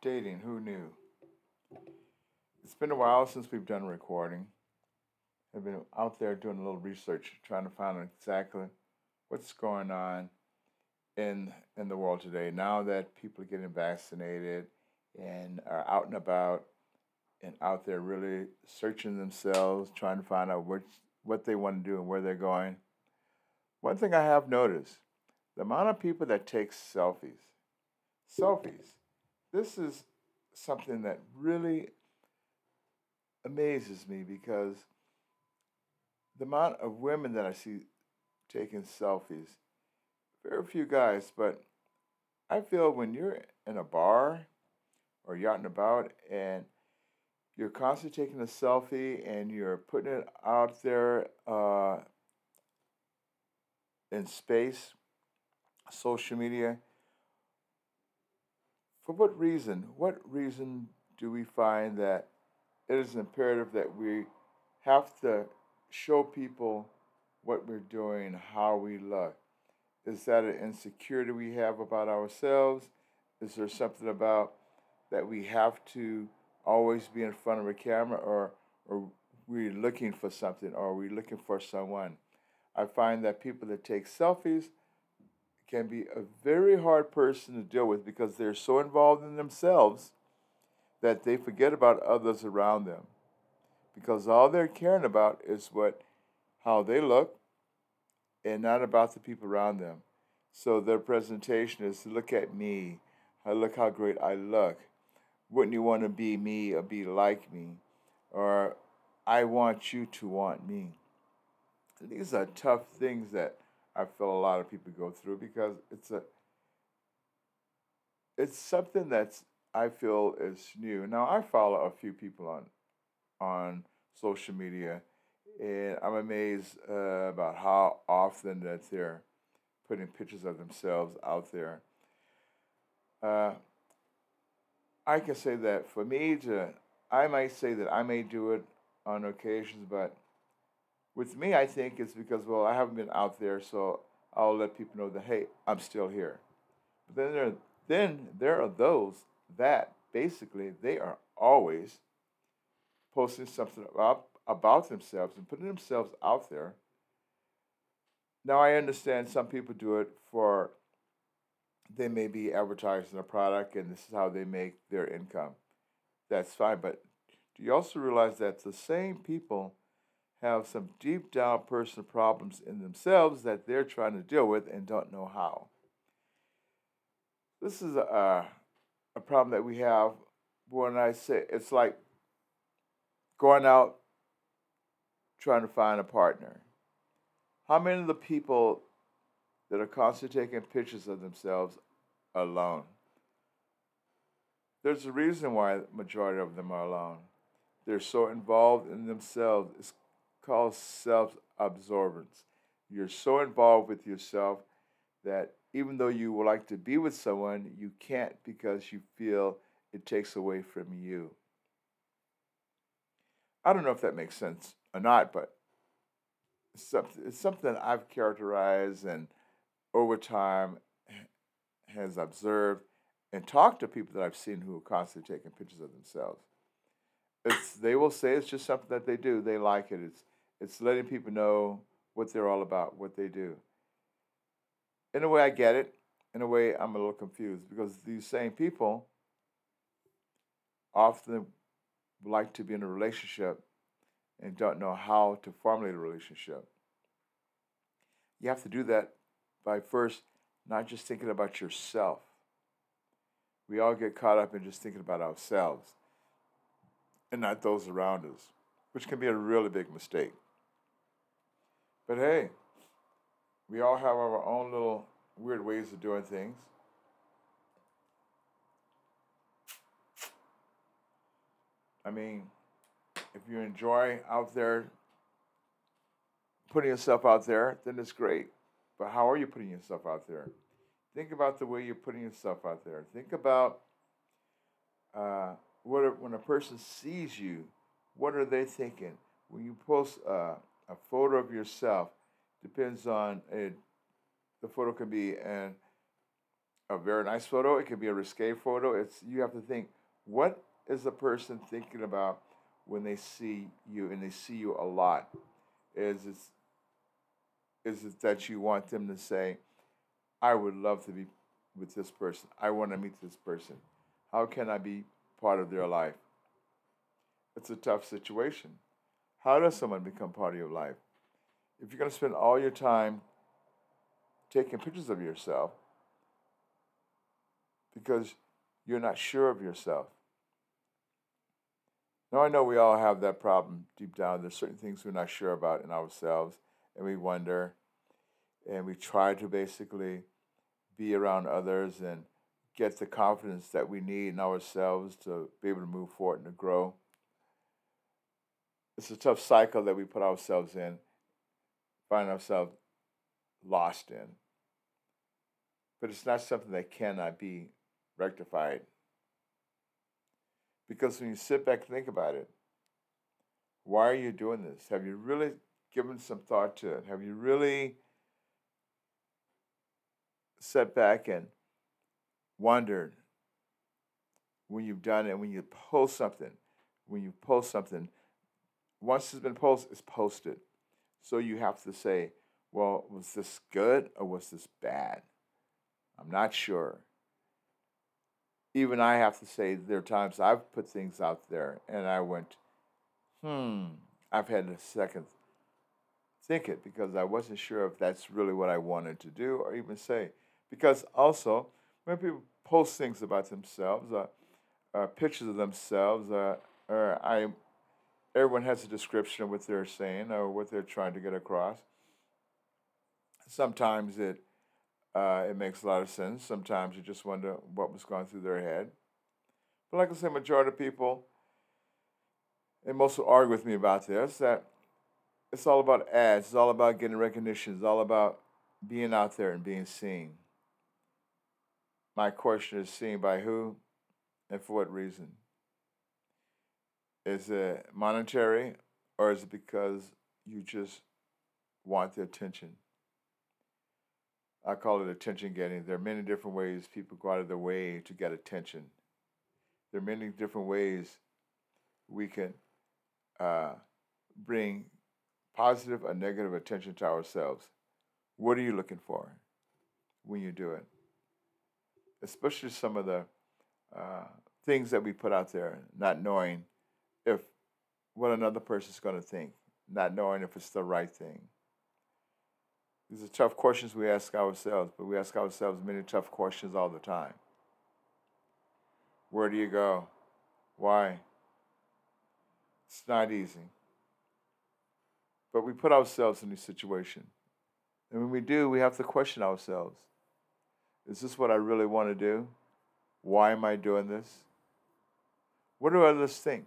Dating, who knew? It's been a while since we've done recording. I've been out there doing a little research, trying to find out exactly what's going on in in the world today. Now that people are getting vaccinated and are out and about and out there really searching themselves, trying to find out which, what they want to do and where they're going. One thing I have noticed the amount of people that take selfies. Selfies. This is something that really amazes me because the amount of women that I see taking selfies, very few guys, but I feel when you're in a bar or and about and you're constantly taking a selfie and you're putting it out there uh, in space, social media. For what reason? What reason do we find that it is imperative that we have to show people what we're doing, how we look? Is that an insecurity we have about ourselves? Is there something about that we have to always be in front of a camera or or we're looking for something or we're we looking for someone? I find that people that take selfies can be a very hard person to deal with because they're so involved in themselves that they forget about others around them. Because all they're caring about is what how they look and not about the people around them. So their presentation is look at me. Look how great I look wouldn't you want to be me or be like me? Or I want you to want me. These are tough things that I feel a lot of people go through because it's a it's something that's I feel is new. Now I follow a few people on on social media, and I'm amazed uh, about how often that they're putting pictures of themselves out there. Uh, I can say that for me to, I might say that I may do it on occasions, but with me, I think it's because, well, I haven't been out there, so I'll let people know that, hey, I'm still here. But then there, then there are those that basically they are always posting something about, about themselves and putting themselves out there. Now, I understand some people do it for they may be advertising a product and this is how they make their income. That's fine. But do you also realize that the same people have some deep down personal problems in themselves that they're trying to deal with and don't know how? This is a, a problem that we have when I say it's like going out trying to find a partner. How many of the people that are constantly taking pictures of themselves alone. There's a reason why the majority of them are alone. They're so involved in themselves. It's called self absorbance. You're so involved with yourself that even though you would like to be with someone, you can't because you feel it takes away from you. I don't know if that makes sense or not, but it's something, I've characterized and over time has observed and talked to people that I've seen who are constantly taking pictures of themselves. It's they will say it's just something that they do. They like it. It's it's letting people know what they're all about, what they do. In a way, I get it. In a way, I'm a little confused because these same people often like to be in a relationship and don't know how to formulate a relationship. You have to do that by first not just thinking about yourself. We all get caught up in just thinking about ourselves and not those around us, which can be a really big mistake. But hey, we all have our own little weird ways of doing things. I mean, if you enjoy out there putting yourself out there, then it's great. But how are you putting yourself out there? Think about the way you're putting yourself out there. Think about uh, what when a person sees you, what are they thinking? When you post uh, a photo of yourself, depends on a, the photo can be an a very nice photo. It could be a risque photo. It's you have to think what is the person thinking about when they see you and they see you a lot. Is it is it that you want them to say, I would love to be with this person. I want to meet this person. How can I be part of their life? It's a tough situation. How does someone become part of your life? If you're going to spend all your time taking pictures of yourself because you're not sure of yourself. Now, I know we all have that problem deep down. There's certain things we're not sure about in ourselves, and we wonder, and we try to basically be around others and get the confidence that we need in ourselves to be able to move forward and to grow. It's a tough cycle that we put ourselves in, find ourselves lost in. But it's not something that cannot be rectified. Because when you sit back and think about it, why are you doing this? Have you really given some thought to it? Have you really sat back and wondered when you've done it, when you post something, when you post something, once it's been posted, it's posted. So you have to say, well, was this good or was this bad? I'm not sure. Even I have to say, there are times I've put things out there and I went, hmm, I've had a second think it because I wasn't sure if that's really what I wanted to do or even say. Because also, when people post things about themselves, uh, uh, pictures of themselves, uh, or I, everyone has a description of what they're saying or what they're trying to get across. Sometimes it uh, it makes a lot of sense. Sometimes you just wonder what was going through their head. But like I said, majority of people, and most will argue with me about this, that it's all about ads. It's all about getting recognition. It's all about being out there and being seen. My question is seen by who and for what reason? Is it monetary or is it because you just want the attention? I call it attention getting. There are many different ways people go out of their way to get attention. There are many different ways we can uh, bring positive or negative attention to ourselves. What are you looking for when you do it? Especially some of the uh, things that we put out there, not knowing if what another person is going to think, not knowing if it's the right thing. These are tough questions we ask ourselves, but we ask ourselves many tough questions all the time. Where do you go? Why? It's not easy. But we put ourselves in this situation. And when we do, we have to question ourselves Is this what I really want to do? Why am I doing this? What do others think?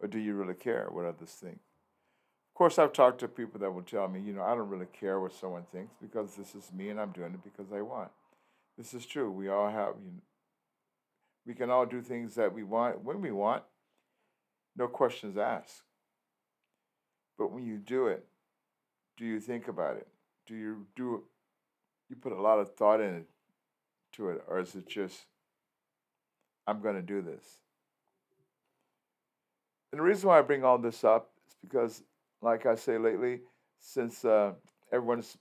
Or do you really care what others think? Of course, I've talked to people that will tell me, you know, I don't really care what someone thinks because this is me and I'm doing it because I want. This is true. We all have, you know, we can all do things that we want when we want, no questions asked. But when you do it, do you think about it? Do you do? You put a lot of thought in it, to it, or is it just, I'm going to do this? And the reason why I bring all this up is because like I say lately, since uh, everyone's,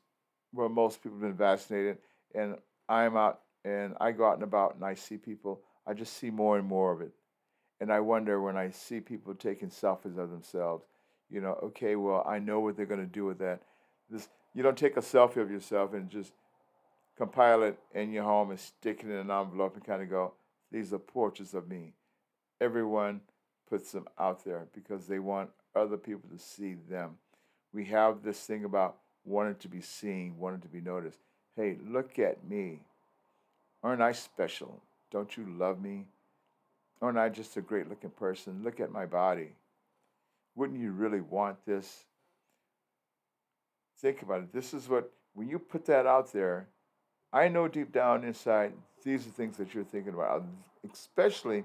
well, most people have been vaccinated, and I'm out and I go out and about and I see people, I just see more and more of it. And I wonder when I see people taking selfies of themselves, you know, okay, well, I know what they're going to do with that. This, you don't take a selfie of yourself and just compile it in your home and stick it in an envelope and kind of go, these are portraits of me. Everyone puts them out there because they want other people to see them. We have this thing about wanting to be seen, wanting to be noticed. Hey, look at me. Aren't I special? Don't you love me? Aren't I just a great looking person? Look at my body. Wouldn't you really want this? Think about it. This is what, when you put that out there, I know deep down inside, these are things that you're thinking about, especially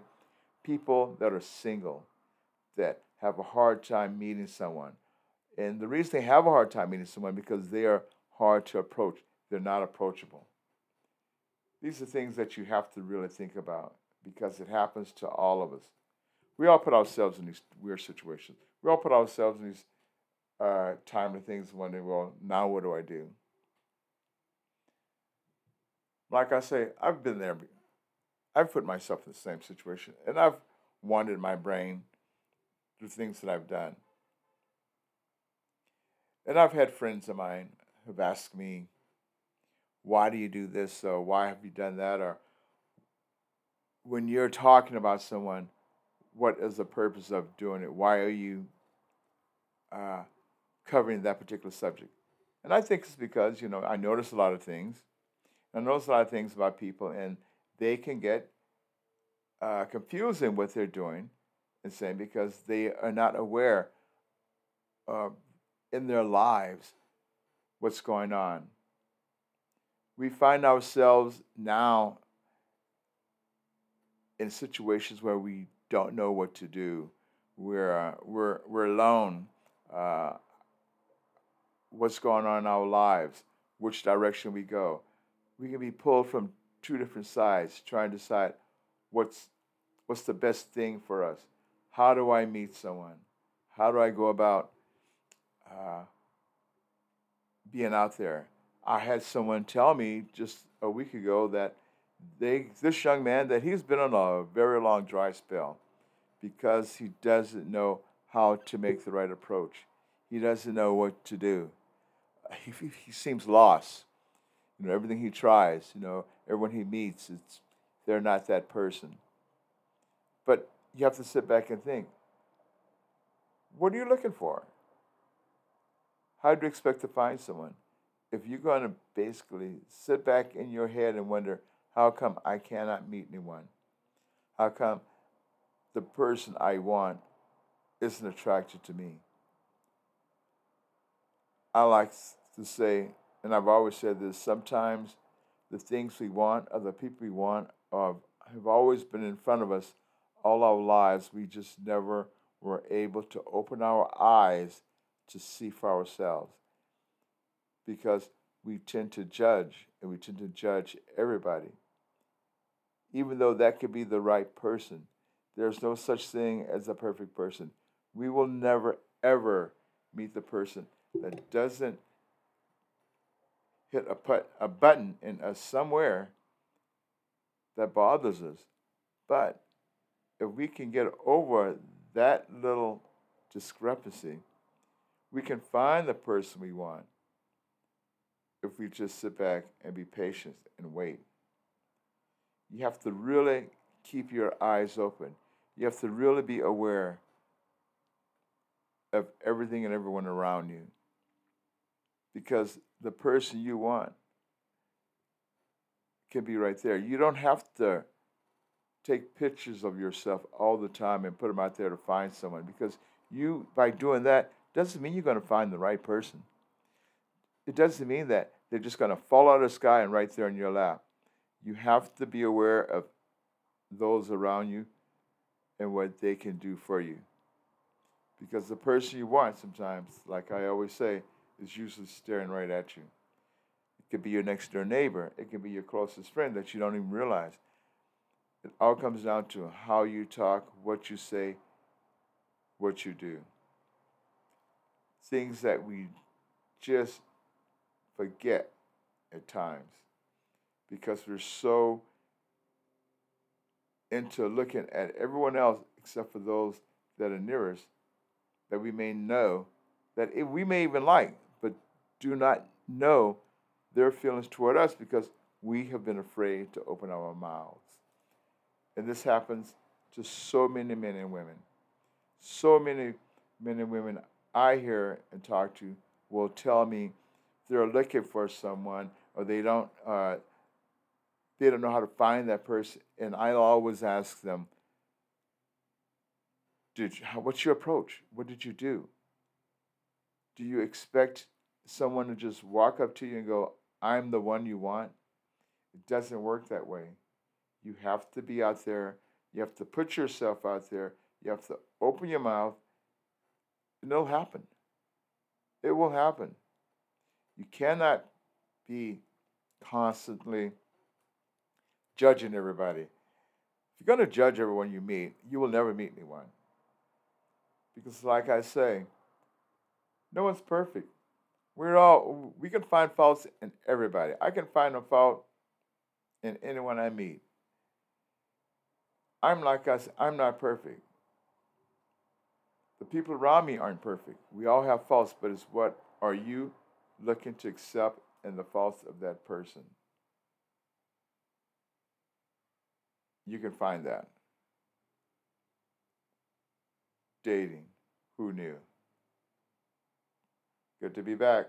people that are single, that have a hard time meeting someone. And the reason they have a hard time meeting someone because they are hard to approach. They're not approachable. These are things that you have to really think about because it happens to all of us. We all put ourselves in these weird situations. We all put ourselves in these uh, of things wondering, well, now what do I do? Like I say, I've been there. I've put myself in the same situation, and I've wandered my brain through things that I've done. And I've had friends of mine who've asked me, why do you do this? Or why have you done that? Or when you're talking about someone, what is the purpose of doing it? Why are you uh, covering that particular subject? And I think it's because, you know, I notice a lot of things. I notice a lot of things about people, and they can get uh, confused in what they're doing and saying because they are not aware uh, in their lives what's going on. We find ourselves now in situations where we don't know what to do. We're, uh, we're, we're alone. Uh, what's going on in our lives? Which direction we go? We can be pulled from two different sides, trying to decide what's, what's the best thing for us. How do I meet someone? How do I go about uh, being out there? I had someone tell me just a week ago that they this young man that he's been on a very long dry spell because he doesn't know how to make the right approach. He doesn't know what to do. He, he seems lost. You know, everything he tries, you know, everyone he meets, it's they're not that person. But you have to sit back and think, what are you looking for? How do you expect to find someone? If you're going to basically sit back in your head and wonder, how come I cannot meet anyone? How come the person I want isn't attracted to me? I like to say, and I've always said this sometimes the things we want or the people we want are, have always been in front of us all our lives. We just never were able to open our eyes to see for ourselves because we tend to judge and we tend to judge everybody even though that could be the right person. There's no such thing as a perfect person. We will never, ever meet the person that doesn't hit a, put, a button in us somewhere that bothers us. But if we can get over that little discrepancy, we can find the person we want if we just sit back and be patient and wait you have to really keep your eyes open. You have to really be aware of everything and everyone around you. Because the person you want can be right there. You don't have to take pictures of yourself all the time and put them out there to find someone because you by doing that doesn't mean you're going to find the right person. It doesn't mean that they're just going to fall out of the sky and right there in your lap you have to be aware of those around you and what they can do for you. Because the person you want sometimes, like I always say, is usually staring right at you. It could be your next door neighbor, it could be your closest friend that you don't even realize. It all comes down to how you talk, what you say, what you do. Things that we just forget at times because we're so into looking at everyone else except for those that are nearest that we may know that we may even like, do not know their feelings toward us because we have been afraid to open our mouths. And this happens to so many men and women. So many men and women I hear and talk to will tell me they're looking for someone or they don't uh, they don't know how to find that person. And I always ask them, did you, what's your approach? What did you do? Do you expect someone to just walk up to you and go, I'm the one you want? It doesn't work that way. You have to be out there. You have to put yourself out there. You have to open your mouth, and it'll happen. It will happen. You cannot be constantly judging everybody. If you're going to judge everyone you meet, you will never meet anyone. Because, like I say, no one's perfect. We're all, we can find faults in everybody. I can find a fault in anyone I meet. I'm like us, I'm not perfect. The people around me aren't perfect. We all have faults, but it's what are you looking to accept in the faults of that person? You can find that. Dating. Who knew? Good to be back.